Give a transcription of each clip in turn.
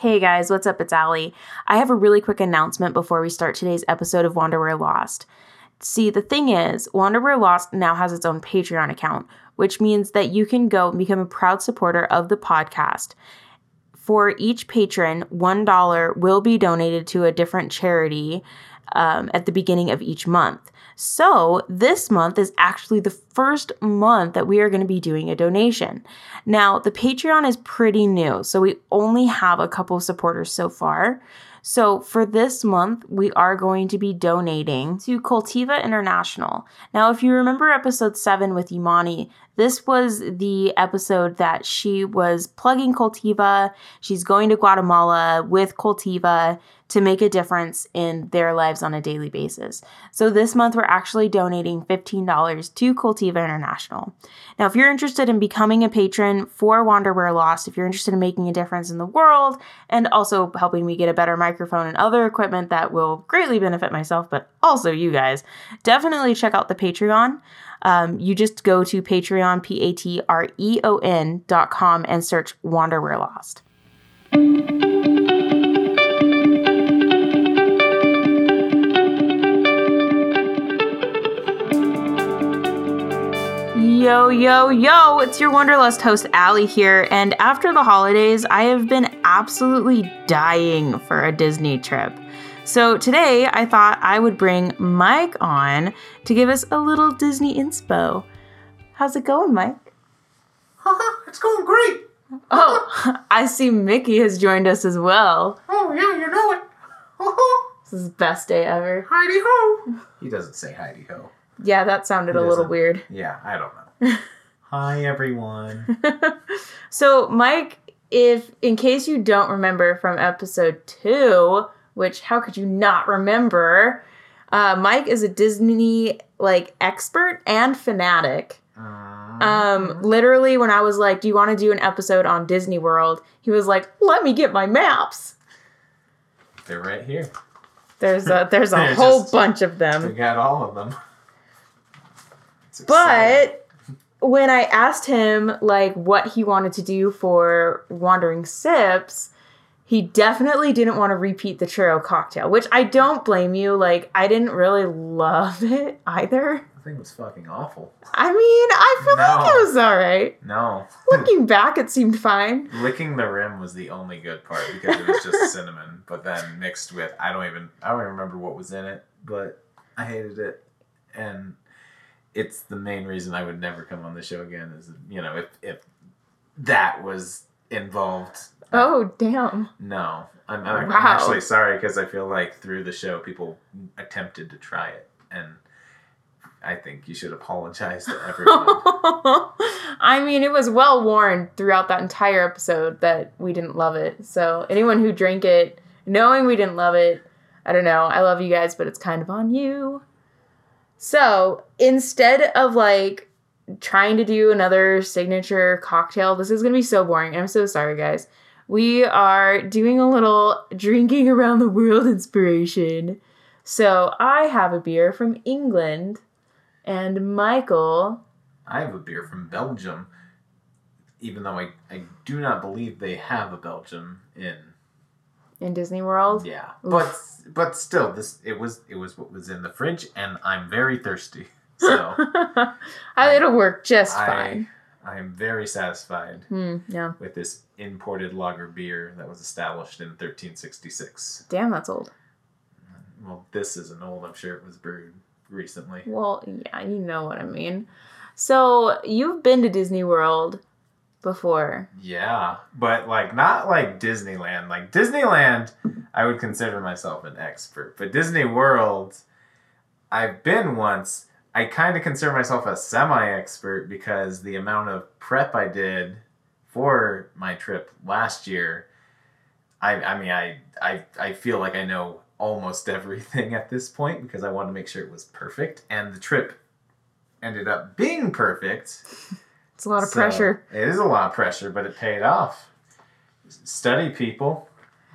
Hey guys, what's up? It's Allie. I have a really quick announcement before we start today's episode of Wanderer Lost. See, the thing is, Wanderer Lost now has its own Patreon account, which means that you can go and become a proud supporter of the podcast. For each patron, $1 will be donated to a different charity um, at the beginning of each month. So, this month is actually the first month that we are going to be doing a donation. Now, the Patreon is pretty new, so we only have a couple of supporters so far. So, for this month, we are going to be donating to Cultiva International. Now, if you remember episode 7 with Imani, this was the episode that she was plugging Cultiva. She's going to Guatemala with Cultiva to make a difference in their lives on a daily basis. So this month we're actually donating $15 to Cultiva International. Now, if you're interested in becoming a patron for Wanderwear Lost, if you're interested in making a difference in the world and also helping me get a better microphone and other equipment that will greatly benefit myself, but also you guys, definitely check out the Patreon. Um, you just go to Patreon, P A T R E O N dot com and search Wanderwear Lost. Yo, yo, yo, it's your Wanderlust host, Allie here. And after the holidays, I have been absolutely dying for a Disney trip. So today, I thought I would bring Mike on to give us a little Disney inspo. How's it going, Mike? it's going great. Oh, I see Mickey has joined us as well. Oh, yeah, you know it. This is the best day ever. Heidi ho. He doesn't say Heidi ho. Yeah, that sounded a little weird. Yeah, I don't know. Hi, everyone. So, Mike, if in case you don't remember from episode two, which how could you not remember? Uh, Mike is a Disney like expert and fanatic. Um, literally, when I was like, "Do you want to do an episode on Disney World?" He was like, "Let me get my maps." They're right here. There's a there's a whole just- bunch of them. We got all of them. But when I asked him like what he wanted to do for Wandering Sips, he definitely didn't want to repeat the churro cocktail, which I don't blame you. Like I didn't really love it either. the thing was fucking awful. I mean, I feel like it was all right. No. Looking back, it seemed fine. Licking the rim was the only good part because it was just cinnamon, but then mixed with I don't even I don't even remember what was in it, but I hated it, and it's the main reason I would never come on the show again. Is you know if if that was involved. Oh damn! No, I'm, I'm, Wow. actually sorry because I feel like through the show people attempted to try it, and I think you should apologize to everyone. I mean, it was well worn throughout that entire episode that we didn't love it. So anyone who drank it, knowing we didn't love it, I don't know. I love you guys, but it's kind of on you. So instead of like trying to do another signature cocktail, this is gonna be so boring. I'm so sorry, guys. We are doing a little drinking around the world inspiration. So I have a beer from England, and Michael I have a beer from Belgium, even though I, I do not believe they have a Belgium in in Disney World. yeah, Oof. but but still this it was it was what was in the fridge, and I'm very thirsty, so I, it'll work just I fine. I am very satisfied Hmm, yeah. with this imported lager beer that was established in 1366. Damn, that's old. Well, this isn't old. I'm sure it was brewed recently. Well, yeah, you know what I mean. So you've been to Disney World before. Yeah, but like not like Disneyland. Like Disneyland, I would consider myself an expert, but Disney World, I've been once. I kind of consider myself a semi-expert because the amount of prep I did for my trip last year. I I mean I I I feel like I know almost everything at this point because I wanted to make sure it was perfect, and the trip ended up being perfect. It's a lot of So, pressure. It is a lot of pressure, but it paid off. Study people,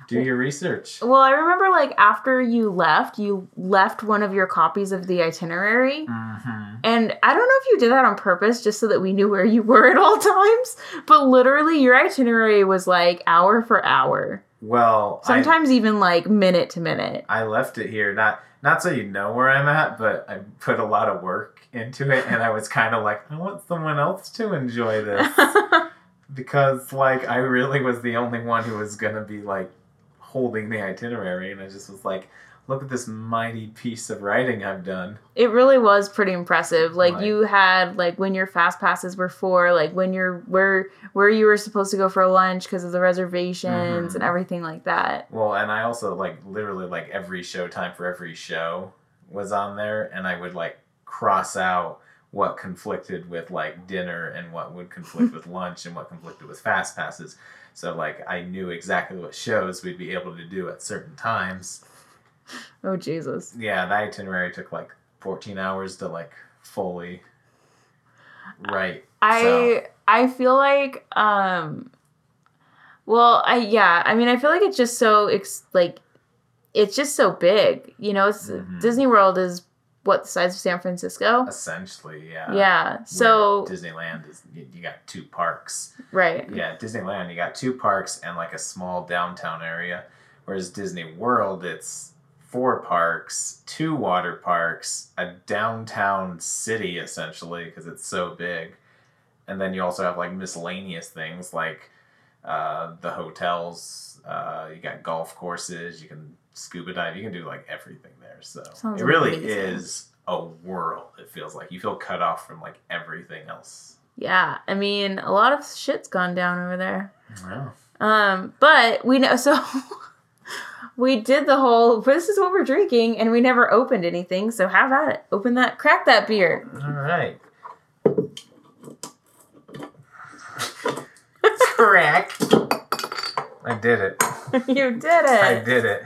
do your research. Well, I remember like after you left, you left one of your copies of the itinerary. Mm-hmm. And I don't know if you did that on purpose just so that we knew where you were at all times, but literally your itinerary was like hour for hour. Well, I- Sometimes even like minute to minute. I left it here not not so you know where I'm at, but I put a lot of work into it, and I was kind of like, I want someone else to enjoy this because like I really was the only one who was gonna be like holding the itinerary, and I just was like, look at this mighty piece of writing I've done. it really was pretty impressive. Like Right. you had like when your fast passes were for, like when you're where where you were supposed to go for lunch because of the reservations Mhm. and everything like that. Well, and I also like literally like every show time for every show was on there, and I would like cross out what conflicted with like dinner and what would conflict with lunch and what conflicted with fast passes. So like I knew exactly what shows we'd be able to do at certain times. Oh Jesus. Yeah, that itinerary took like 14 hours to like fully write. I So- I feel like um well, I yeah, I mean I feel like it's just so ex- like it's just so big. You know, it's Mhm. Disney World is what the size of San Francisco? Essentially, yeah. yeah. So Disneyland is you, you got two parks. right. Yeah, Disneyland, you got two parks and like a small downtown area. Whereas Disney World, it's four parks, two water parks, a downtown city essentially because it's so big. And then you also have like miscellaneous things like uh, the hotels. Uh, you got golf courses. You can scuba dive. You can do like everything there. So Sounds it really amazing. is a world. It feels like you feel cut off from like everything else. Yeah. I mean, a lot of shit's gone down over there. Wow. Um, but we know so we did the whole this is what we're drinking and we never opened anything, so have at it. Open that crack that beer. All right. Correct. I did it. you did it. I did it.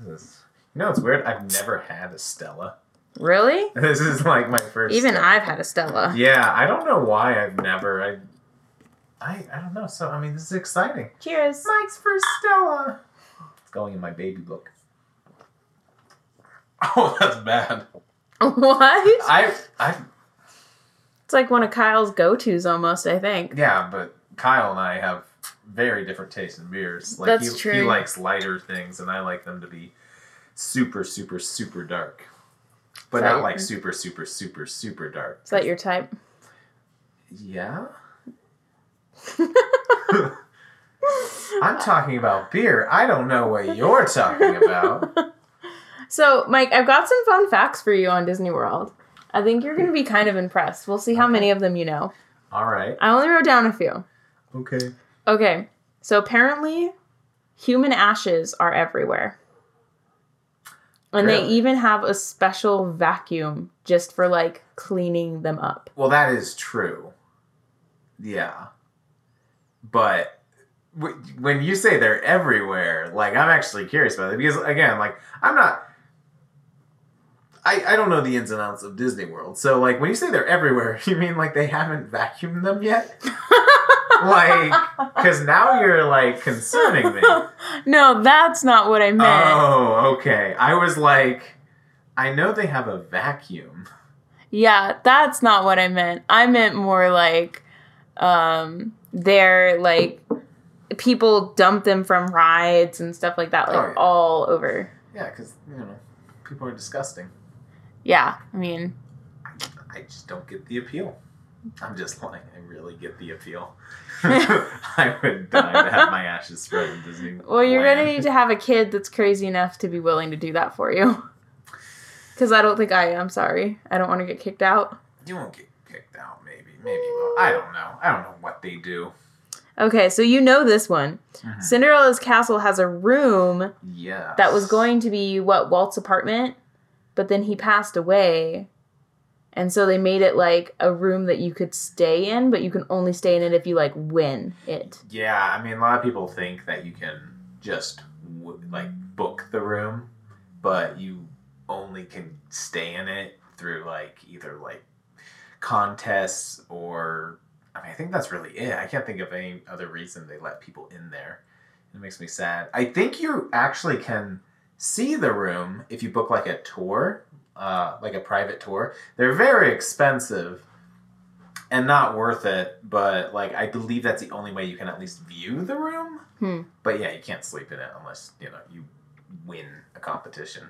This is, you know, it's weird. I've never had a Stella. Really? This is like my first. Even Stella. I've had a Stella. Yeah, I don't know why I've never. I. I, I don't know. So I mean, this is exciting. Cheers. Mike's first Stella. It's going in my baby book. Oh, that's bad. What? I I It's like one of Kyle's go-tos almost, I think. Yeah, but Kyle and I have very different tastes in beers. Like That's he, true. he likes lighter things, and I like them to be super, super, super dark. But not like super, super, super, super dark. Is that your type? Yeah. I'm talking about beer. I don't know what you're talking about. So, Mike, I've got some fun facts for you on Disney World. I think you're going to be kind of impressed. We'll see how Okay. many of them you know. All right. I only wrote down a few. Okay. Okay, so apparently, human ashes are everywhere. And they even have a special vacuum just for like cleaning them up. Well, that is true. Yeah. But w- when you say they're everywhere, like I'm actually curious about it because again, like I'm not I, I don't know the ins and outs of Disney World. So like when you say they're everywhere, you mean like they haven't vacuumed them yet? like cuz now you're like concerning me. no, that's not what I meant. Oh, okay. I was like I know they have a vacuum. Yeah, that's not what I meant. I meant more like um they're like people dump them from rides and stuff like that like Oh, yeah. all over. Yeah, cuz you know, people are disgusting. Yeah, I mean, I just don't get the appeal. I'm just lying. I really get the appeal. I would die to have my ashes spread in Disney. well, you're going to need to have a kid that's crazy enough to be willing to do that for you. Cuz I don't think I am, sorry. I don't want to get kicked out. You won't get kicked out. Maybe. Maybe. You. I don't know. I don't know what they do. Okay, so you know this one. Mhm. Cinderella's castle has a room Yes. that was going to be what Walt's apartment, but then he passed away. And so they made it like a room that you could stay in, but you can only stay in it if you like win it. Yeah, I mean, a lot of people think that you can just like book the room, but you only can stay in it through like either like contests or I mean, I think that's really it. I can't think of any other reason they let people in there. It makes me sad. I think you actually can see the room if you book like a tour, uh, like a private tour. They're very expensive, and not worth it. But like, I believe that's the only way you can at least view the room. Hmm. But yeah, you can't sleep in it unless you know you win a competition.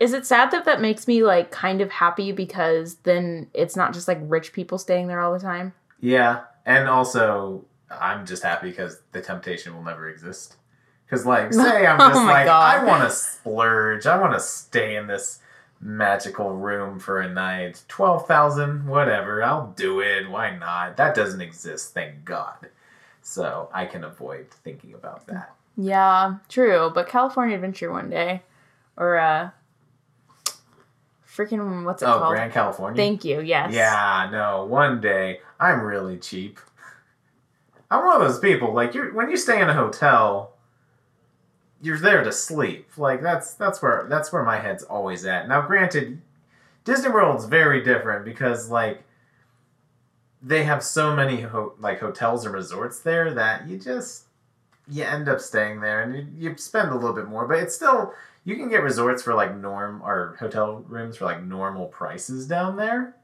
Is it sad that that makes me like kind of happy because then it's not just like rich people staying there all the time? Yeah, and also I'm just happy because the temptation will never exist. Because like, say I'm Oh just my like, God. I want to splurge. I want to stay in this magical room for a night. Twelve thousand, whatever. I'll do it. Why not? That doesn't exist, thank God. So I can avoid thinking about that. Yeah, true. But California Adventure one day, or uh, freaking what's it Oh, called? Grand California. Thank you. Yes. Yeah, no. One day, I'm really cheap. I'm one of those people. Like you, when you stay in a hotel, you're there to sleep. Like that's that's where that's where my head's always at. Now, granted, Disney World's very different because like they have so many ho- like hotels and resorts there that you just you end up staying there and you, you spend a little bit more, but it's still you can get resorts for like norm or hotel rooms for like normal prices down there.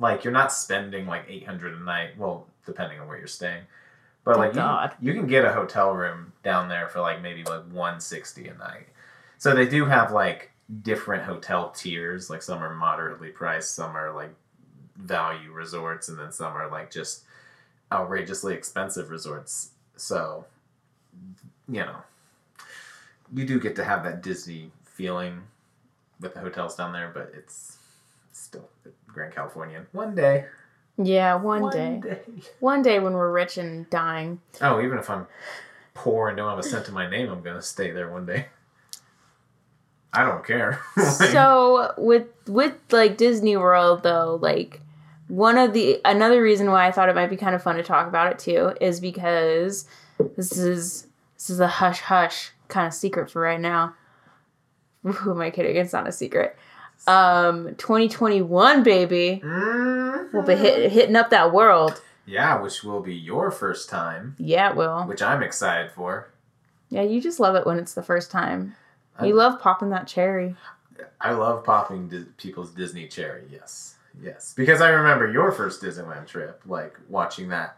Like you're not spending like eight hundred a night. Well, depending on where you're staying, but Thank like you, you can get a hotel room down there for like maybe like one sixty a night. So they do have like different hotel tiers. Like some are moderately priced, some are like value resorts, and then some are like just outrageously expensive resorts. So you know, you do get to have that Disney feeling with the hotels down there, but it's still Grand Californian. One day. Yeah, one, day. One day when we're rich and dying. Oh, even if I'm poor and don't have a cent to my name, I'm gonna stay there one day. I don't care. Like, so with with like Disney World though, like one of the another reason why I thought it might be kind of fun to talk about it too is because this is this is a hush hush kind of secret for right now. Who am I kidding? It's not a secret. Um, 2021, baby. Mhm. We'll be hit, hitting up that world. Yeah, which will be your first time, Yeah, it will. which I'm excited for. Yeah, you just love it when it's the first time. I- You love popping that cherry. I love popping Dis- people's Disney cherry. Yes, yes, because I remember your first Disneyland trip, like watching that,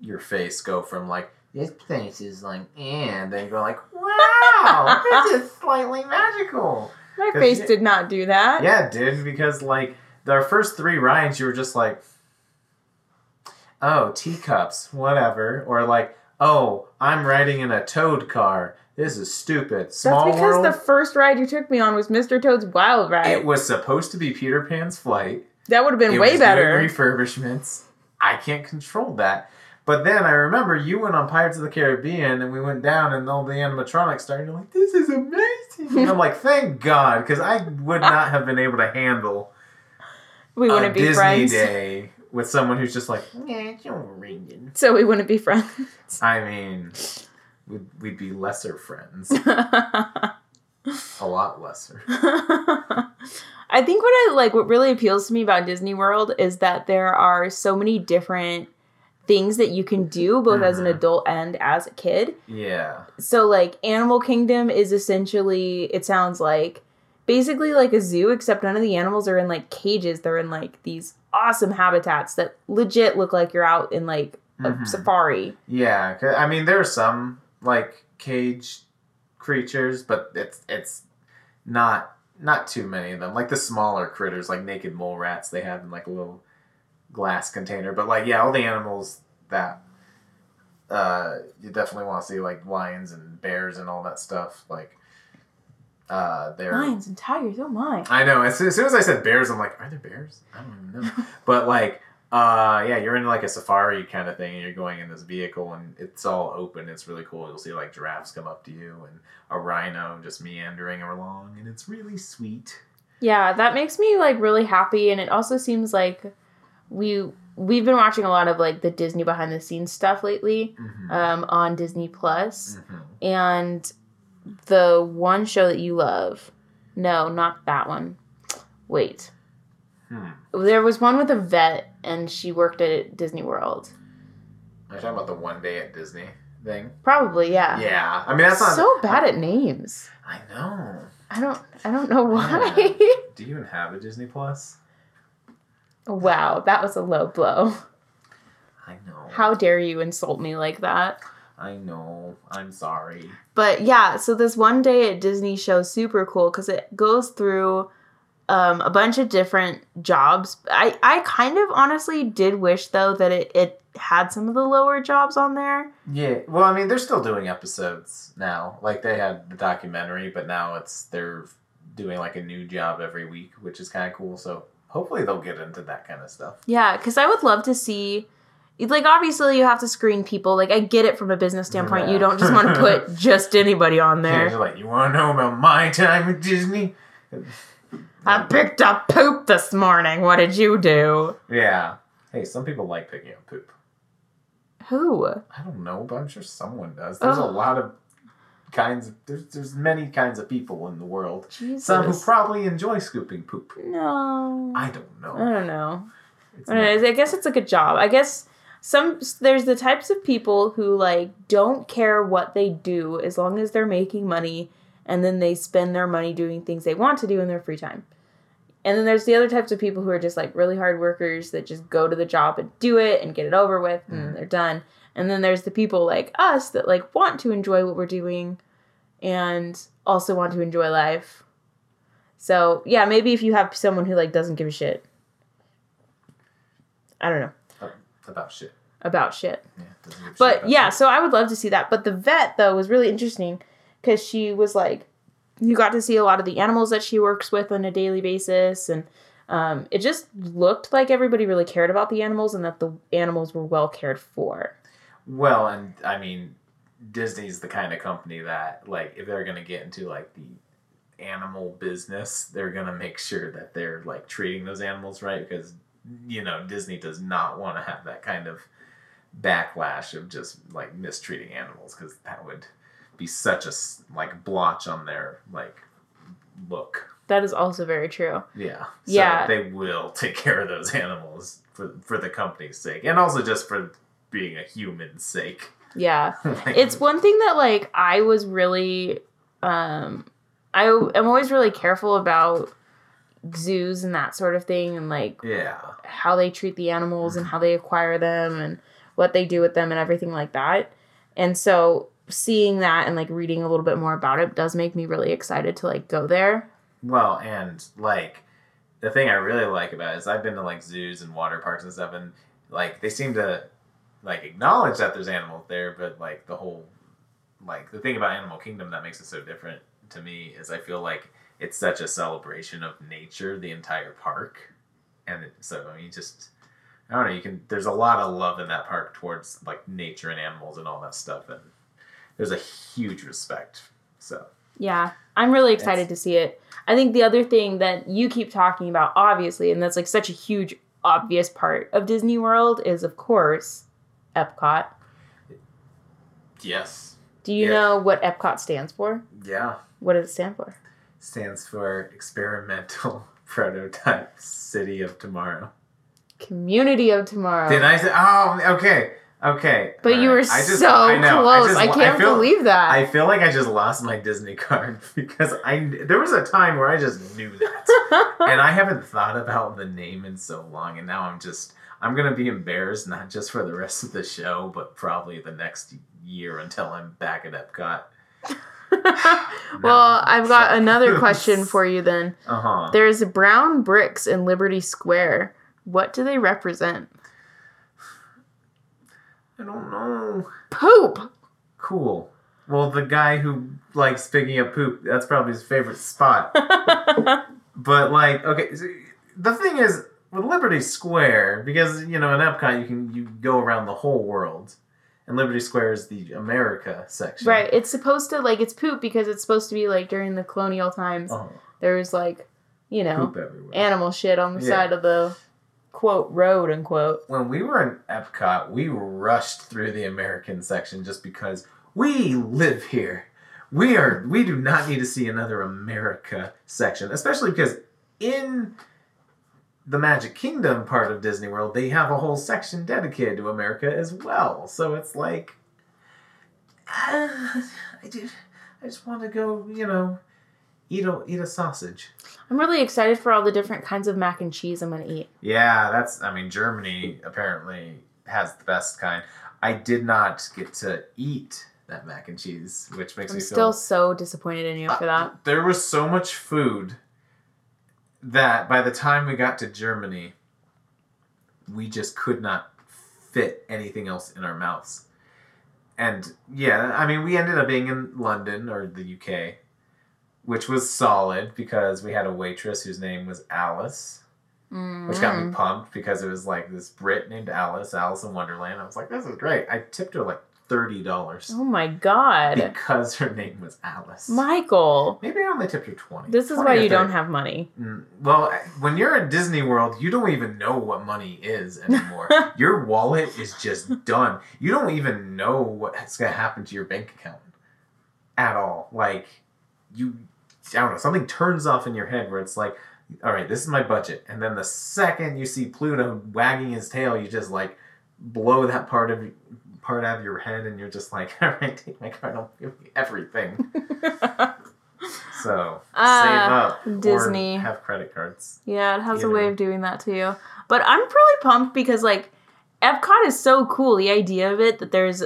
your face go from like this place is like, and then go like, wow, this is slightly magical. My face you- did not do that. Yeah, it did because like our first three rides, you were just like, oh, teacups, whatever, or like, oh, I'm riding in a Toad car. This is stupid. Small That's because World. the first ride you took me on was Mr. Toad's Wild Ride. it was supposed to be Peter Pan's flight. that would have been it way was better. Refurbishments. I can't control that. But then I remember you went on Pirates of the Caribbean and we went down and all the animatronics started you're like, this is amazing. and I'm like, thank God, because I would not have been able to handle we a wouldn't be Disney friends. day with someone who's just like, yeah, it's overrated. So we wouldn't be friends. I mean, we'd, we'd be lesser friends. A lot lesser. I think what I like, what really appeals to me about Disney World is that there are so many different things that you can do, both as an Mhm. adult and as a kid. Yeah. So, like, Animal Kingdom is essentially, it sounds like, basically like a zoo, except none of the animals are in like cages. They're in like these awesome habitats that legit look like you're out in like a Mhm. safari. Yeah, I mean there are some like cage creatures, but it's it's not not too many of them. Like the smaller critters, like naked mole rats, they have in like a little glass container. But like yeah, all the animals that uh, you definitely want to see, like lions and bears and all that stuff. Like uh, they're Lions and tigers, oh my. I know. As soon, as soon as I said bears, I'm like, are there bears? I don't even know. but like, uh, yeah, you're in like a safari kind of thing, and you're going in this vehicle, and it's all open. It's really cool. You'll see like giraffes come up to you, and a rhino just meandering along, and it's really sweet. Yeah, that makes me like really happy and it also seems like we we've been watching a lot of like the Disney behind the scenes stuff lately Mhm. um on Disney Plus Mhm. and the one show that you love. No, not that one. Wait. Hmm. There was one with a vet and she worked at Disney World. Are you talking about the one day at Disney thing? Probably, yeah. Yeah. I mean, that's not so bad at names. I know. I don't I don't know why. Do you even have a Disney Plus? Wow, that was a low blow. I know. How dare you insult me like that? I know. I'm sorry. But yeah, so this one day at Disney show super cool because it goes through um, a bunch of different jobs. I, I kind of honestly did wish though that it, it had some of the lower jobs on there. Yeah. Well, I mean, they're still doing episodes now. Like they had the documentary, but now it's they're doing like a new job every week, which is kind of cool. So hopefully they'll get into that kind of stuff. Yeah, because I would love to see. Like obviously you have to screen people. Like I get it from a business standpoint. You don't just want to put just anybody on there. they're like, you want to know about my time at Disney? I picked up poop this morning. What did you do? Yeah. Hey, some people like picking up poop. Who? I don't know, but I'm sure someone does. There's a lot of kinds of there's there's many kinds of people in the world. Jesus. Some who probably enjoy scooping poop. no. I don't know. I don't know. I, don't know. I guess it's like a job. I guess some there's the types of people who like don't care what they do as long as they're making money and then they spend their money doing things they want to do in their free time. And then there's the other types of people who are just like really hard workers that just go to the job and do it and get it over with and Mhm. they're done. And then there's the people like us that like want to enjoy what we're doing and also want to enjoy life. So, yeah, maybe if you have someone who like doesn't give a shit. I don't know about shit. about shit. Yeah, doesn't give a shit But about yeah, shit. so I would love to see that. But the vet though was really interesting because she was like, you got to see a lot of the animals that she works with on a daily basis, and um, it just looked like everybody really cared about the animals and that the animals were well cared for. Well, and I mean, Disney's the kind of company that, like, if they're gonna get into like the animal business, they're gonna make sure that they're like treating those animals right because you know Disney does not want to have that kind of backlash of just like mistreating animals because that would be such a, like blotch on their like look. That is also very true. Yeah. So Yeah. They will take care of those animals for for the company's sake, and also just for being a human's sake. Yeah. Like, it's one thing that like I was really um I am always really careful about zoos and that sort of thing and like yeah, how they treat the animals and how they acquire them and what they do with them and everything like that. And so seeing that and like reading a little bit more about it does make me really excited to like go there. Well, and like the thing I really like about it is I've been to like zoos and water parks and stuff, and like they seem to like acknowledge that there's animals there, but like the whole like the thing about Animal Kingdom that makes it so different to me is I feel like it's such a celebration of nature, the entire park, and it, so I mean, just I don't know. You can there's a lot of love in that park towards like nature and animals and all that stuff, and there's a huge respect. So Yeah, I'm really excited to see it. I think the other thing that you keep talking about, obviously, and that's like such a huge, obvious part of Disney World is, of course, Epcot. yes, Do you Yeah. know what Epcot stands for? yeah. What does it stand for? stands for Experimental Prototype City of Tomorrow. Community of Tomorrow. Did I say? Oh, okay, okay. But you were. I just- so I know, close. just- I, can't feel, believe that. I feel like I just lost my Disney card because I there was a time where I just knew that, and I haven't thought about the name in so long, and now I'm just I'm gonna be embarrassed not just for the rest of the show, but probably the next year until I'm back at Epcot. well, I've got another question for you then. Uh huh. There's brown bricks in Liberty Square. What do they represent? I don't know. Poop. Cool. Well, the guy who likes picking up poop, that's probably his favorite spot. but like, okay, so the thing is with Liberty Square, because you know in Epcot you can you go around the whole world, and Liberty Square is the America section. right. It's supposed to like it's poop because it's supposed to be like during the colonial times. Uh-huh. Oh, There was like, you know, animal shit on the Yeah. side of the quote road unquote. when we were in Epcot, we rushed through the American section just because we live here. We are we do not need to see another America section, especially because in the Magic Kingdom part of Disney World, they have a whole section dedicated to America as well. So it's like uh, I just I just want to go, you know, eat a eat a sausage. I'm really excited for all the different kinds of mac and cheese I'm gonna eat. Yeah, that's. I mean, Germany apparently has the best kind. I did not get to eat that mac and cheese, which makes I'm me still feel. so disappointed in you for that. There was so much food that by the time we got to Germany, we just could not fit anything else in our mouths. And yeah, I mean, we ended up being in London or the UK, which was solid because we had a waitress whose name was Alice which got me Mm. pumped because it was like this Brit named Alice, Alice in Wonderland. I was like, this is great. I tipped her like thirty dollars Oh my god. because her name was Alice. Michael. Maybe I only tipped her twenty. This is 20 why you don't have money. Mm, Well, when you're in Disney World, you don't even know what money is anymore. your wallet is just done. You don't even know what's gonna happen to your bank account at all. Like you, I don't know. Something turns off in your head where it's like, all right, this is my budget, and then the second you see Pluto wagging his tail, you just like blow that part of part out of your head, and you're just like, all right, take my card, I'll give you everything. So Ah, save up, Disney. or have credit cards. Yeah, it has a way of doing that to you. But I'm really pumped because like Epcot is so cool. The idea of it that there's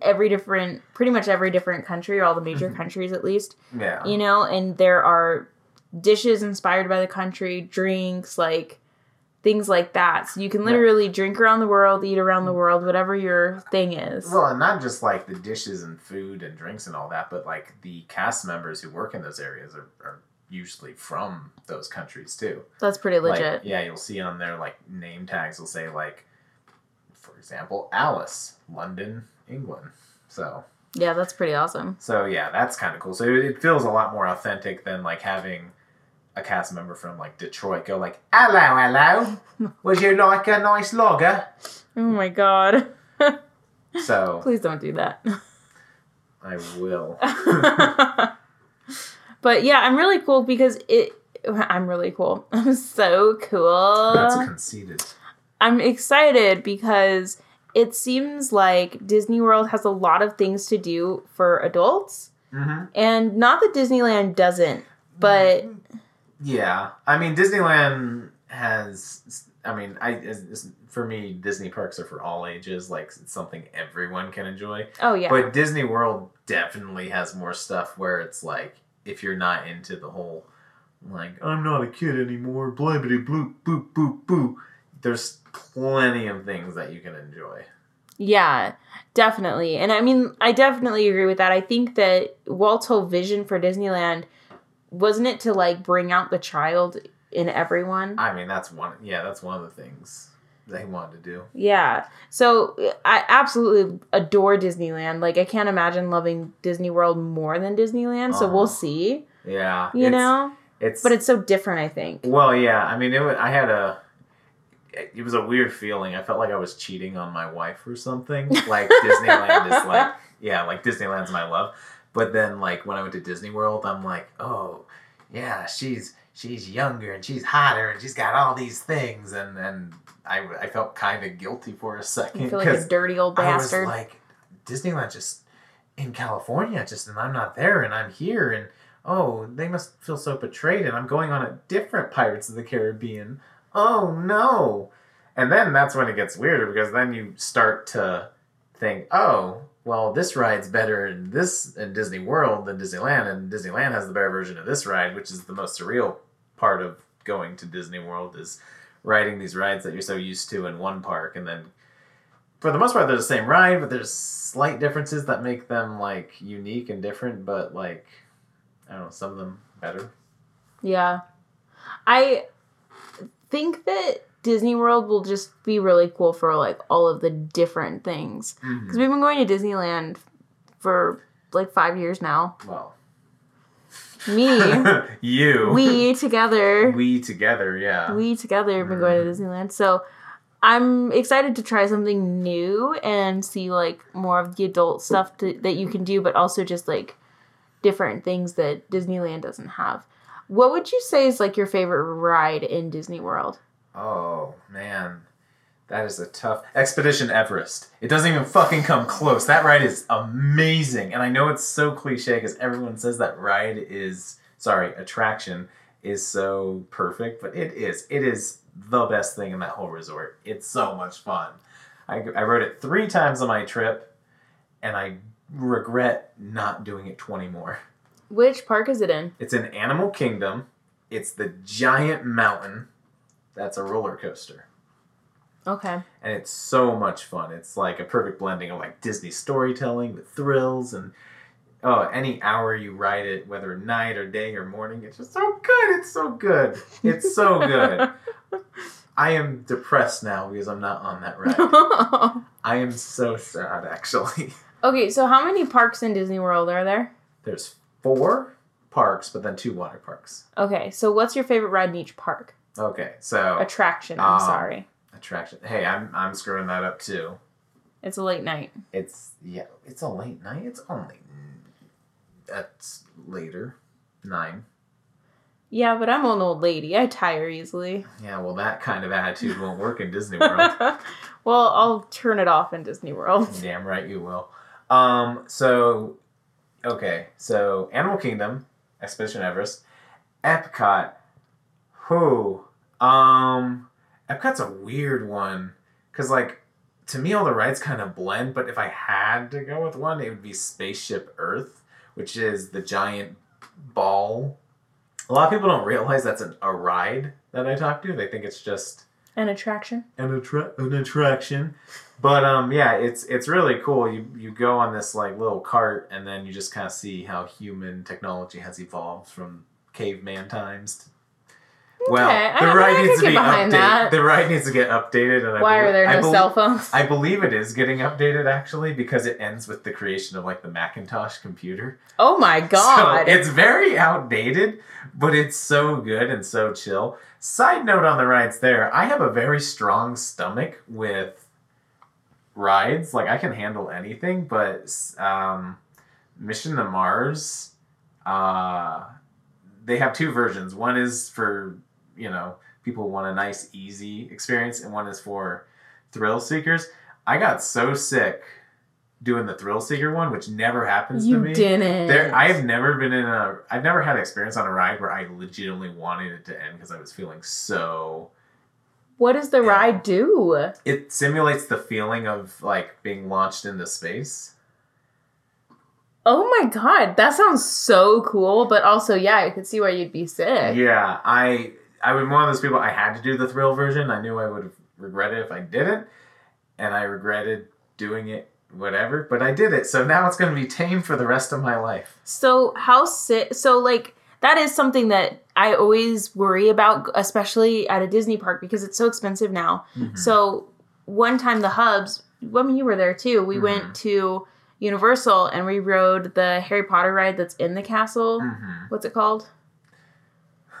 every different pretty much every different country or all the major Mhm. countries at least, Yeah. you know, and there are dishes inspired by the country, drinks, like things like that. So you can Yeah. literally drink around the world, eat around the world, whatever your thing is. Well, and not just like the dishes and food and drinks and all that, but like the cast members who work in those areas are, are usually from those countries too. That's pretty Like, legit. yeah, you'll see on their like name tags will say like, for example, Alice, London, England. So yeah, that's pretty awesome. so yeah, that's kind of cool. So it feels a lot more authentic than like having a cast member from like Detroit go like, "Hello, hello, would you like a nice lager?" Oh my god. So Please don't do that. I will. but yeah, I'm really cool because it. I'm really cool. I'm so cool. That's conceited. I'm excited because it seems like Disney World has a lot of things to do for adults, Mm-hmm. and not that Disneyland doesn't, but Yeah, I mean Disneyland has. I mean, I for me Disney parks are for all ages. Like it's something everyone can enjoy. oh yeah, But Disney World definitely has more stuff where it's like if you're not into the whole like I'm not a kid anymore, blibbity bloop boop boop boop. There's plenty of things that you can enjoy. Yeah, definitely. And I mean, I definitely agree with that. I think that Walt's whole vision for Disneyland wasn't it to like bring out the child in everyone? I mean, that's one. Yeah, that's one of the things they wanted to do. Yeah. So I absolutely adore Disneyland. Like I can't imagine loving Disney World more than Disneyland. So we'll Uh-huh. see, Yeah, you know? it's But it's so different, I think. Well, yeah. I mean, it was, I had a. It was a weird feeling. I felt like I was cheating on my wife or something. Like Disneyland is like, yeah, like Disneyland's my love. But then, like when I went to Disney World, I'm like, oh, yeah, she's she's younger and she's hotter and she's got all these things, and and I I felt kind of guilty for a second You feel like a dirty old bastard. I was bastard. like, Disneyland just in California, just and I'm not there, and I'm here, and oh, they must feel so betrayed, and I'm going on a different Pirates of the Caribbean. Oh no! And then that's when it gets weirder because then you start to think, oh, well, this ride's better in this in Disney World than Disneyland, and Disneyland has the better version of this ride, which is the most surreal part of going to Disney World is riding these rides that you're so used to in one park, and then for the most part they're the same ride, but there's slight differences that make them like unique and different, but like I don't know, some of them better. yeah. I think that Disney World will just be really cool for like all of the different things. Mm-hmm. Because we've been going to Disneyland for like five years now. Well, Me, you, we together. we together, yeah. we together have been going to mm-hmm. Disneyland. So I'm excited to try something new and see like more of the adult stuff to, that you can do, but also just like different things that Disneyland doesn't have. What would you say is like your favorite ride in Disney World? Oh man, that is a tough Expedition Everest. It doesn't even fucking come close. That ride is amazing, and I know it's so cliche because everyone says that ride is sorry attraction is so perfect, but it is. It is the best thing in that whole resort. It's so much fun. I, I rode it three times on my trip, and I regret not doing it 20 more. Which park is it in? It's in Animal Kingdom. It's the giant mountain. That's a roller coaster. Okay. And it's so much fun. It's like a perfect blending of like Disney storytelling with thrills and oh, any hour you ride it, whether night or day or morning, it's just so good. It's so good. It's so good. I am depressed now because I'm not on that ride. I am so sad actually. okay, so how many parks in Disney World are there? There's four parks, but then two water parks. Okay, so what's your favorite ride in each park? Okay, so Attraction, I'm Um, sorry. attraction. Hey, I'm I'm screwing that up too. It's a late night. It's yeah, it's a late night. It's only that's later, nine. Yeah, but I'm an old lady. I tire easily. Yeah, well, that kind of attitude won't work in Disney World. well, I'll turn it off in Disney World. Damn right you will. Um, so okay, so Animal Kingdom, Expedition Everest, Epcot. Who? Um, Epcot's a weird one because like to me all the rides kind of blend. But if I had to go with one, it would be Spaceship Earth, which is the giant ball. A lot of people don't realize that's an, a ride that I talk to. They think it's just An attraction? an, attra- an attraction. But um, yeah, it's it's really cool. You you go on this like little cart, and then you just kind of see how human technology has evolved from caveman times. Well, Okay, the ride needs to be updated. that. The ride needs to get updated, and I Why belie- are there no cell phones? I believe it is getting updated actually because it ends with the creation of like the Macintosh computer. oh my god. So it's very outdated, but it's so good and so chill. Side note on the rides there, I have a very strong stomach with rides. Like I can handle anything, but um, Mission to Mars, uh, they have two versions. One is for you know people want a nice easy experience, and one is for thrill seekers. I got so sick doing the thrill seeker one, which never happens you to me. didn't. There, I have never been in a. I've never had an experience on a ride where I legitimately wanted it to end because I was feeling so. What does the Yeah. ride do? It simulates the feeling of like being launched into space. Oh my god, that sounds so cool, but also, yeah, I could see where you'd be sick. Yeah, I I was one of those people. I had to do the thrill version. I knew I would regret it if I didn't, and I regretted doing it. Whatever, but I did it. So now it's going to be tame for the rest of my life. So, how sick? So, like, that is something that I always worry about, especially at a Disney park because it's so expensive now. Mhm. So, one time the hubs, I mean, you were there too. We Mhm. went to Universal and we rode the Harry Potter ride that's in the castle. Mhm. What's it called?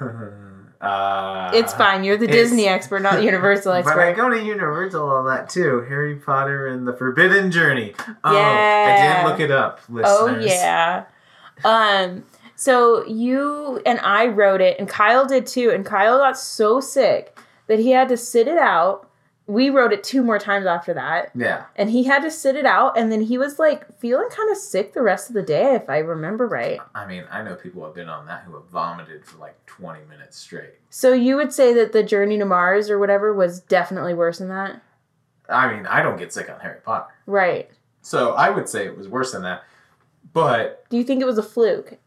uh, it's fine. You're the Disney expert, not the Universal expert. But I go to Universal on that too. Harry Potter and the Forbidden Journey. Oh, I Yeah. did look it up, listeners. Oh yeah. Um so you and I wrote it and Kyle did too and Kyle got so sick that he had to sit it out. We wrote it two more times after that Yeah. and he had to sit it out and then he was like feeling kind of sick the rest of the day if I remember right. I mean, I know people have been on that who have vomited for like 20 minutes straight. So you would say that the journey to Mars or whatever was definitely worse than that? I mean, I don't get sick on Harry Potter. Right. So I would say it was worse than that. But Do you think it was a fluke?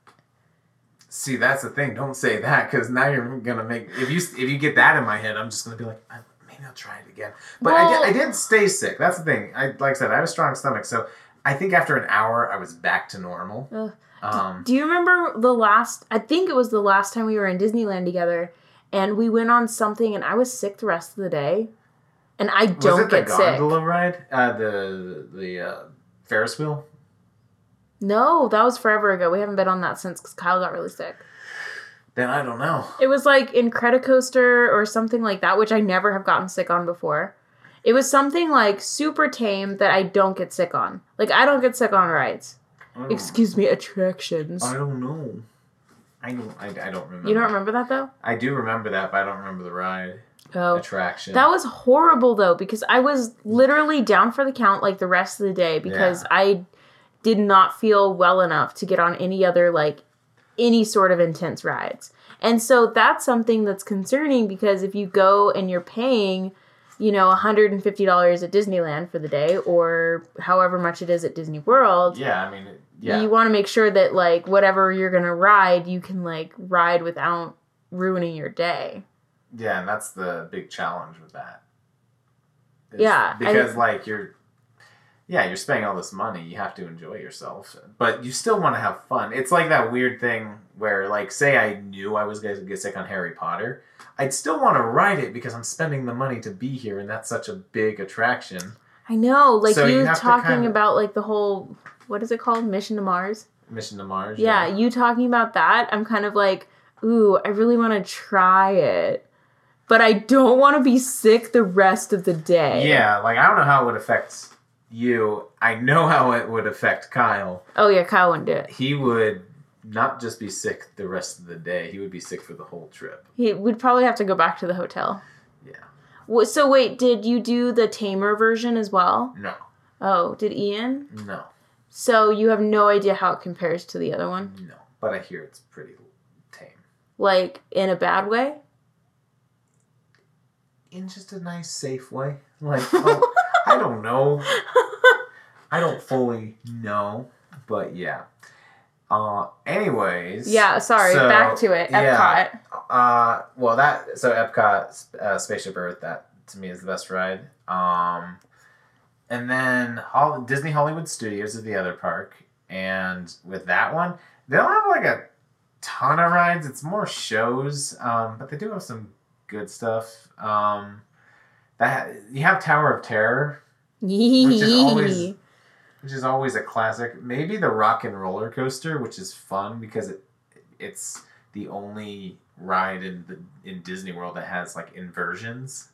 see, that's the thing. Don't say that because now you're gonna make if you if you get that in my head, I'm just gonna be like, "I- maybe I'll try it again. But I, did, I didn't stay sick. That's the thing. I like I said, I have a strong stomach, so I think after an hour, I was back to normal. Um, Do you remember the last? I think it was the last time we were in Disneyland together, and we went on something, and I was sick the rest of the day, and I don't was it the get sick. gondola ride? Uh, the the uh, Ferris wheel. No, that was forever ago. We haven't been on that since because Kyle got really sick. Then I don't know. It was like Incredicoaster or something like that, which I never have gotten sick on before. It was something like super tame that I don't get sick on. Like I don't get sick on rides. Excuse me, attractions. I don't know. I don't. I, I don't remember. You don't remember that though? I do remember that, but I don't remember the ride Oh. attraction. That was horrible though because I was literally down for the count like the rest of the day because Yeah. I did not feel well enough to get on any other like any sort of intense rides. And so that's something that's concerning because if you go and you're paying, you know, $150 at Disneyland for the day or however much it is at Disney World, Yeah, I mean, yeah. you want to make sure that like whatever you're going to ride, you can like ride without ruining your day. Yeah, and that's the big challenge with that. Is Yeah, I- Because like you're yeah, you're spending all this money, you have to enjoy yourself. But you still want to have fun. It's like that weird thing where like say I knew I was gonna get sick on Harry Potter, I'd still want to ride it because I'm spending the money to be here and that's such a big attraction. I know, like So you you talking kind of- about like the whole what is it called? Mission to Mars? Mission to Mars. Yeah, you talking about that, I'm kind of like, ooh, I really want to try it. But I don't want to be sick the rest of the day. Yeah, like I don't know how it would affect you. I know how it would affect Kyle. Oh yeah, Kyle wouldn't do it. He would not just be sick the rest of the day, he would be sick for the whole trip. He would probably have to go back to the hotel. Yeah. So wait, did you do the tamer version as well? No. Oh, did Ian? No. So you have no idea how it compares to the other one? No. But I hear it's pretty tame. Like in a bad way? In just a nice, safe way. Like, oh, don't know. I don't fully know. But yeah. Uh, anyways. yeah, sorry, So, back to it. yeah. Epcot. Uh, well, that so Epcot uh, Spaceship Earth that to me is the best ride. Um, and then Hol- Disney Hollywood Studios is the other park, and with that one, they don't have like a ton of rides. It's more shows, um, but they do have some good stuff. Um, that you have Tower of Terror, is always- which is always a classic. Maybe the Rock and Roller Coaster, which is fun because it it's the only ride in the in Disney World that has like inversions.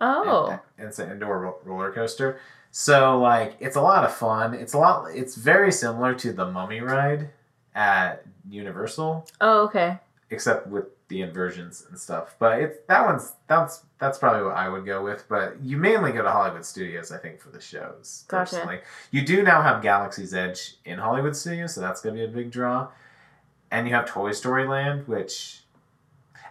oh. And, it's an indoor ro- roller coaster. So like it's a lot of fun. It's a lot. It's very similar to the Mummy ride at Universal, Oh, okay. except with the inversions and stuff. But it's that one's that's that's probably what I would go with. But you mainly go to Hollywood Studios, I think, for the shows. Gotcha. Personally, you do now have Galaxy's Edge in Hollywood Studios, so that's gonna be a big draw. And you have Toy Story Land, which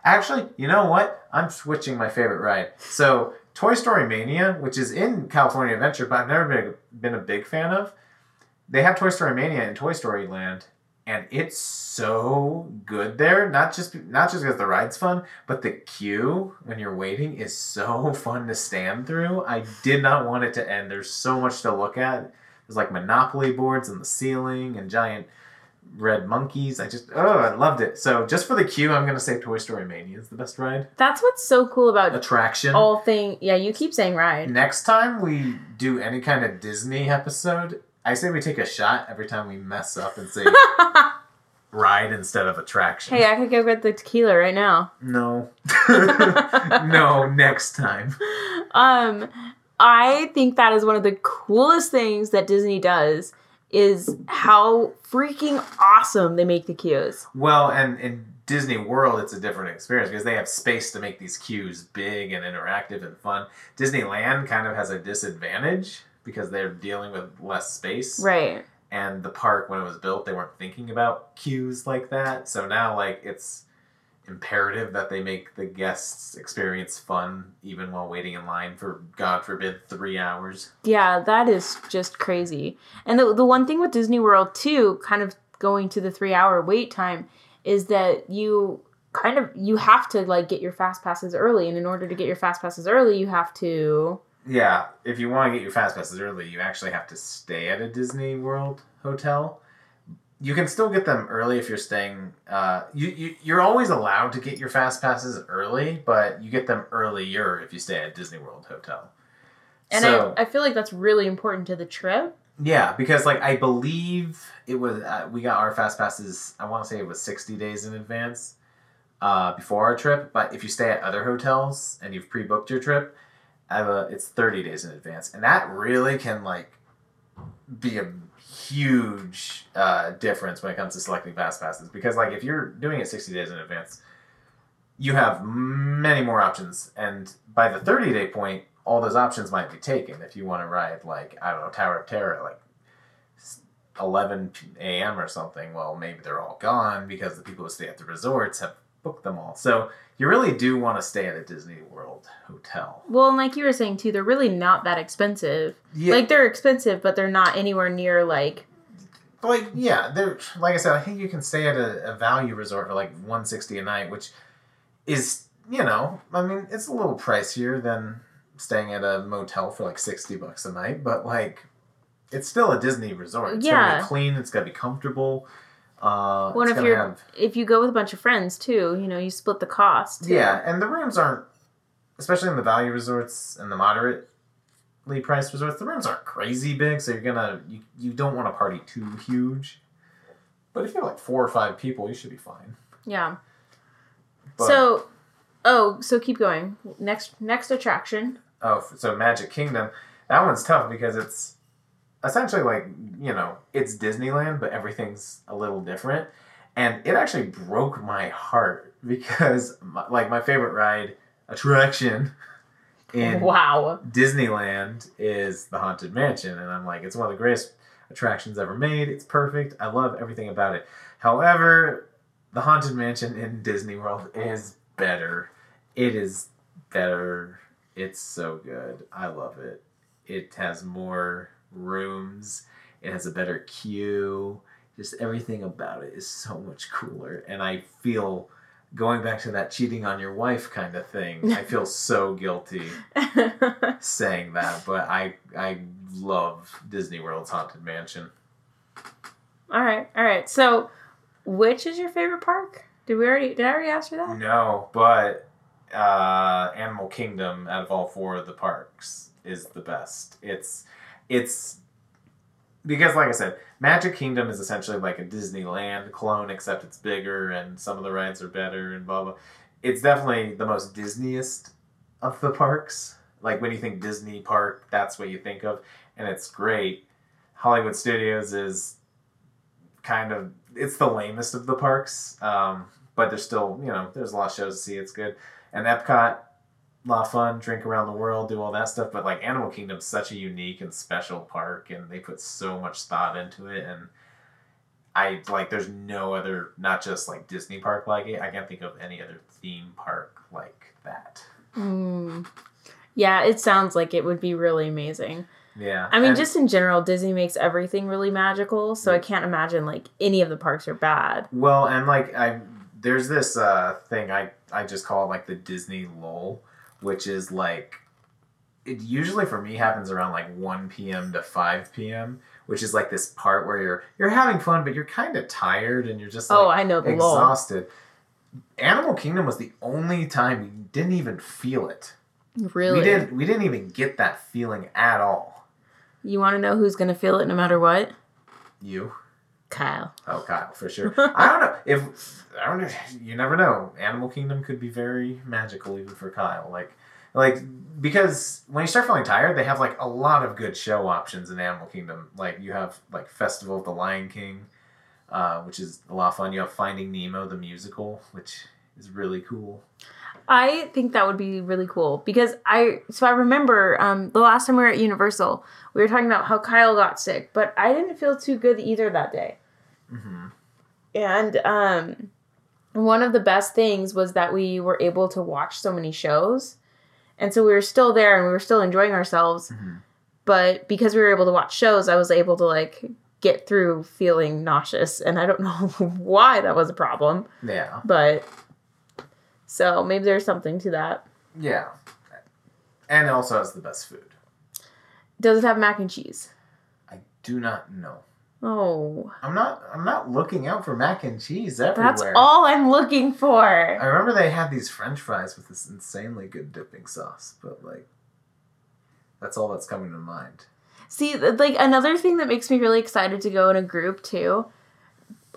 actually, you know what? I'm switching my favorite ride. So Toy Story Mania, which is in California Adventure, but I've never been been a big fan of. They have Toy Story Mania in Toy Story Land, and it's so good there. Not just not just because the ride's fun, but the queue when you're waiting is so fun to stand through. I did not want it to end. There's so much to look at. There's like Monopoly boards in the ceiling and giant red monkeys. I just oh, I loved it. So just for the queue, I'm gonna say Toy Story Mania is the best ride That's what's so cool about attraction. all thing. Yeah, you keep saying ride. Next time we do any kind of Disney episode, I say we take a shot every time we mess up and say ride instead of attraction. hey, I could go get the tequila right now. no. no, next time. Um, I think that is one of the coolest things that Disney does is how freaking awesome they make the queues. Well, and in Disney World, it's a different experience because they have space to make these queues big and interactive and fun. Disneyland kind of has a disadvantage because they're dealing with less space. Right. and the park when it was built they weren't thinking about queues like that so now like it's imperative that they make the guests experience fun even while waiting in line for god forbid three hours Yeah, that is just crazy. And the the one thing with Disney World too, kind of going to the 3-hour wait time is that you kind of you have to like get your fast passes early and in order to get your fast passes early, you have to yeah if you want to get your fast passes early you actually have to stay at a disney world hotel you can still get them early if you're staying uh, you, you you're always allowed to get your fast passes early but you get them earlier if you stay at disney world hotel and So- I, I feel like that's really important to the trip. Yeah, because like I believe it was uh, we got our fast passes. I want to say it was sixty days in advance uh, before our trip. But if you stay at other hotels and you've pre-booked your trip, uh, it's thirty days in advance, and that really can like be a huge uh, difference when it comes to selecting fast passes. Because like if you're doing it sixty days in advance, you have many more options, and by the thirty day point, all those options might be taken if you want to ride like I don't know Tower of Terror like 11 a.m. or something. Well, maybe they're all gone because the people who stay at the resorts have booked them all. So you really do want to stay at a Disney World hotel. Well, and like you were saying too, they're really not that expensive. Yeah, Like they're expensive, but they're not anywhere near like like yeah, they're like I said. I think you can stay at a, a value resort for like 160 a night, which is you know, I mean, it's a little pricier than staying at a motel for like 60 bucks a night, but like it's still a Disney resort. It's Yeah. gonna be clean. It's gonna be comfortable. Uh, it's if you're- have if you go with a bunch of friends too, you know, you split the cost. too. Yeah, and the rooms aren't, especially in the value resorts and the moderately priced resorts, the rooms aren't crazy big, so you're gonna you, you don't want to party too huge. But if you have like four or five people, you should be fine. Yeah. But, so, oh, so keep going. Next next attraction. oh, so Magic Kingdom, that one's tough because it's essentially like you know it's Disneyland, but everything's a little different, and it actually broke my heart because my, like my favorite ride attraction in wow. Disneyland is the Haunted Mansion, and I'm like, it's one of the greatest attractions ever made. It's perfect. I love everything about it. However, the Haunted Mansion in Disney World is better. It is better. It's so good. I love it. It has more rooms. It has a better queue. Just everything about it is so much cooler, and I feel. Going back to that cheating on your wife kind of thing, I feel so guilty saying that, but I I love Disney World's Haunted Mansion. all right, all right. So, which is your favorite park? Did we already? Did I already ask you that? No, but uh, Animal Kingdom out of all four of the parks is the best. It's it's because like I said, Magic Kingdom is essentially like a Disneyland clone, except it's bigger and some of the rides are better and blah blah. It's definitely the most Disneyest of the parks. Like when you think Disney park, that's what you think of, and it's great. Hollywood Studios is kind of it's the lamest of the parks, um, but there's still you know there's a lot of shows to see. It's good, and Epcot, a lot of fun, drink around the world, do all that stuff. But like Animal Kingdom's such a unique and special park, and they put so much thought into it, and I like there's no other not just like Disney park like it. I can't think of any other theme park like that. Mm. Yeah, it sounds like it would be really amazing. Yeah, I mean, and- just in general, Disney makes everything really magical, so I can't imagine like any of the parks are bad. Well, and like I, there's this uh, thing I I just call it like the Disney lull, which is like, it usually for me happens around like one p.m. to five p.m., which is like this part where you're you're having fun, but you're kind of tired and you're just oh, like oh, I know the exhausted. Animal Kingdom was the only time we didn't even feel it. Really? We didn't we didn't even get that feeling at all. You want to know who's gonna feel it no matter what? You. Kyle. Oh, Kyle, for sure. I don't know if I don't know. You never know. Animal Kingdom could be very magical even for Kyle. Like, like because when you start feeling tired, they have like a lot of good show options in Animal Kingdom. Like you have like Festival of the Lion King, uh, which is a lot of fun. You have Finding Nemo the musical, which is really cool. I think that would be really cool because I so I remember um, the last time we were at Universal, we were talking about how Kyle got sick, but I didn't feel too good either that day. Hmm And um, one of the best things was that we were able to watch so many shows, and so we were still there and we were still enjoying ourselves. Mhm. But because we were able to watch shows, I was able to like get through feeling nauseous, and I don't know why that was a problem, Yeah, but so maybe there's something to that. yeah, and it also has the best food. Does it have mac and cheese? I do not know. Oh, I'm not. I'm not looking out for mac and cheese everywhere. that's all I'm looking for. I remember they had these French fries with this insanely good dipping sauce, but like, that's all that's coming to mind. See, like another thing that makes me really excited to go in a group too,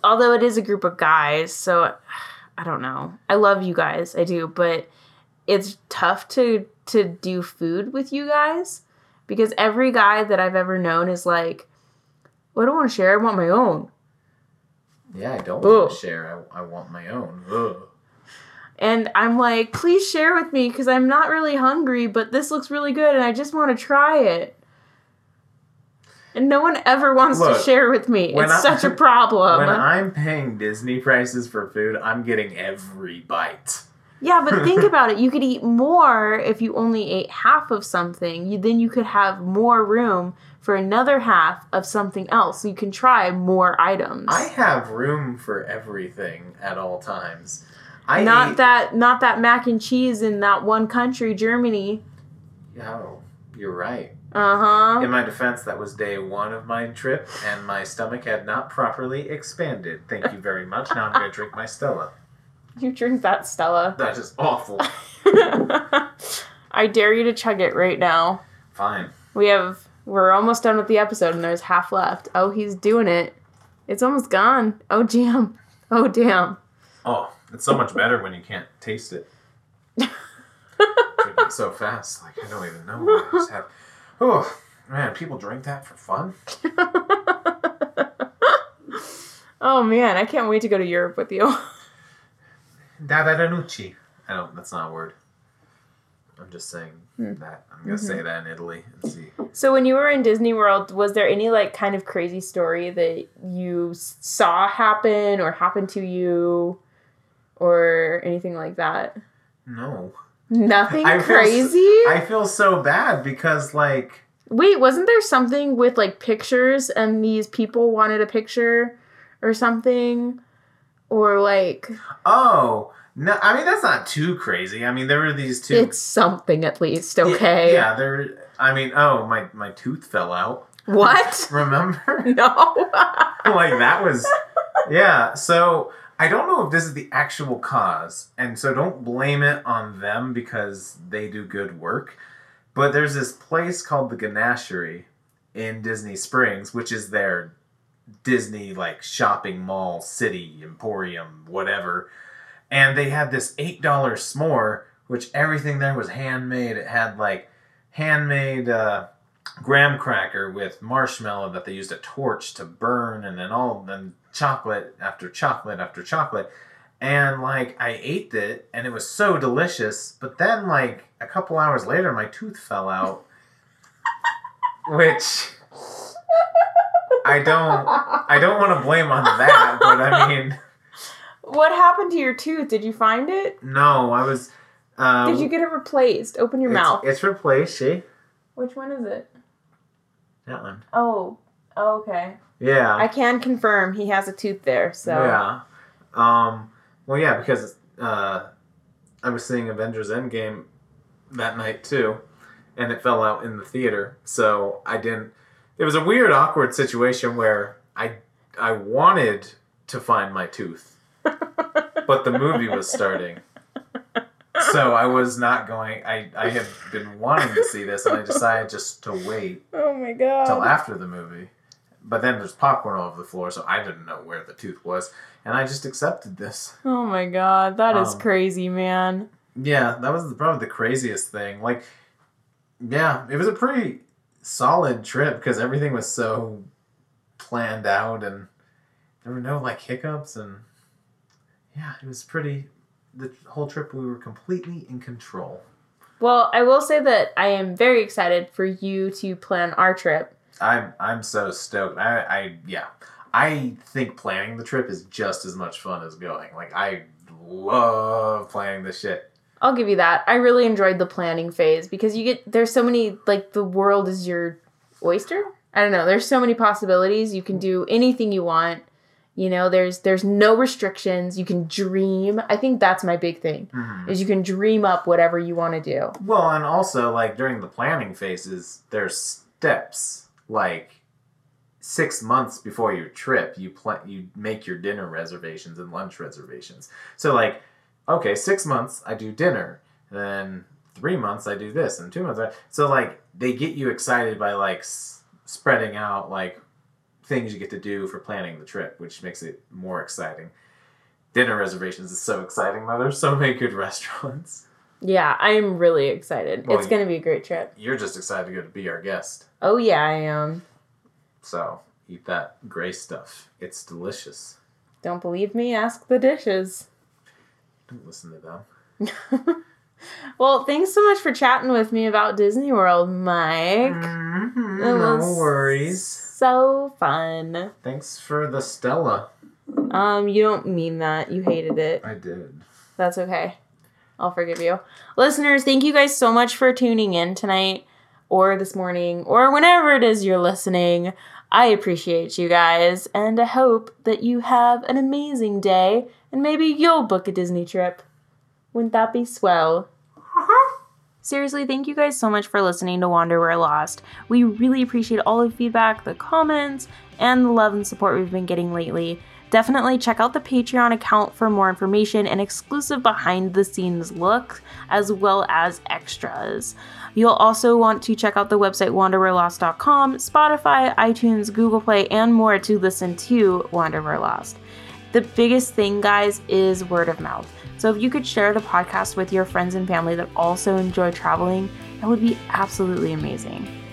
although it is a group of guys, so I don't know. I love you guys, I do, but it's tough to to do food with you guys because every guy that I've ever known is like, well, I don't want to share. I want my own. Yeah, I don't want to share. I, I want my own. Ugh. And I'm like, please share with me because I'm not really hungry, but this looks really good and I just want to try it. and no one ever wants Look, to share with me. It's I- such a problem. when I'm paying Disney prices for food, I'm getting every bite. Yeah, but think about it. You could eat more if you only ate half of something. You, then you could have more room for another half of something else. So you can try more items. I have room for everything at all times. I not ate- that not that mac and cheese in that one country, Germany. Oh, you're right. Uh-huh. In my defense, that was day one of my trip, and my stomach had not properly expanded. Thank you very much. Now I'm going to drink my Stella. You drink that, Stella. That is awful. I dare you to chug it right now. Fine. We have we're almost done with the episode and there's half left. Oh, he's doing it. It's almost gone. Oh damn. Oh damn. Oh, it's so much better when you can't taste it. Drink it so fast, like I don't even know. what I just have. Oh man, people drink that for fun. oh man, I can't wait to go to Europe with you. Da da da nucci. I don't. That's not a word. I'm just saying Hmm. that. I'm gonna say that in Italy and see. So when you were in Disney World, was there any like kind of crazy story that you saw happen or happened to you or anything like that? No. Nothing I crazy? I feel so bad because like Wait, wasn't there something with like pictures and these people wanted a picture or something? Or like oh no, I mean that's not too crazy. I mean there were these two. it's something at least, Yeah, okay? Yeah, there. I mean, oh my my tooth fell out. What? Remember? No. like that was yeah so i don't know if this is the actual cause and so don't blame it on them because they do good work but there's this place called the ganachery in disney springs which is their disney like shopping mall city emporium whatever and they had this eight dollar s'more which everything there was handmade. It had like handmade uh graham cracker with marshmallow that they used a torch to burn and then all then chocolate after chocolate after chocolate. And like i ate it and it was so delicious. But then like a couple hours later my tooth fell out which i don't i don't want to blame on that but i mean what happened to your tooth? Did you find it? no i was um, Did you get it replaced? Open your it's, mouth. it's replaced see Which one is it? that one Oh, oh, okay. yeah I can confirm he has a tooth there. So Yeah. Um. Well, yeah, because uh, I was seeing Avengers Endgame that night too, and it fell out in the theater, so I didn't. It was a weird, awkward situation where I I wanted to find my tooth, but the movie was starting. So I was not going. I, I had been wanting to see this, and I decided just to wait Oh my god. till after the movie. But then there's popcorn all over the floor, so I didn't know where the tooth was, and I just accepted this. Oh my god, that is Um, crazy, man. Yeah, that was probably the craziest thing. Like, yeah, it was a pretty solid trip because everything was so planned out, and there were no like hiccups, and yeah, it was pretty. The whole trip, we were completely in control. Well, I will say that I am very excited for you to plan our trip. I'm I'm so stoked. I I yeah. I think planning the trip is just as much fun as going. Like I love planning this shit. I'll give you that. I really enjoyed the planning phase because you get there's so many like the world is your oyster. I don't know. There's so many possibilities. You can do anything you want. You know, there's there's no restrictions. You can dream. I think that's my big thing. Mhm. Is you can dream up whatever you want to do. Well, and also like during the planning phases, there's steps like six months before your trip. You plan you make your dinner reservations and lunch reservations. So like, okay, six months I do dinner, then three months I do this, and two months. I, so like they get you excited by like s- spreading out like things you get to do for planning the trip, which makes it more exciting. Dinner reservations is so exciting though. There's so many good restaurants. Yeah, I'm really excited. Well, it's going to be a great trip. You're just excited to go to be our guest. Oh yeah, I am. So eat that gray stuff. It's delicious. Don't believe me? Ask the dishes. Don't listen to them. well, thanks so much for chatting with me about Disney World, Mike. Mhm, It No worries. So fun. Thanks for the Stella. Um, you don't mean that. You hated it. I did. That's okay. I'll forgive you. Listeners, thank you guys so much for tuning in tonight or this morning or whenever it is you're listening. I appreciate you guys and I hope that you have an amazing day and maybe you'll book a Disney trip. Wouldn't that be swell? Seriously, thank you guys so much for listening to Wander Where Lost. We really appreciate all the feedback, the comments, and the love and support we've been getting lately. Definitely check out the Patreon account for more information and exclusive behind the scenes look, as well as extras. You'll also want to check out the website wanderwherelost.com, Spotify, iTunes, Google Play, and more to listen to Wander Where Lost. The biggest thing, guys, is word of mouth. So if you could share the podcast with your friends and family that also enjoy traveling, that would be absolutely amazing.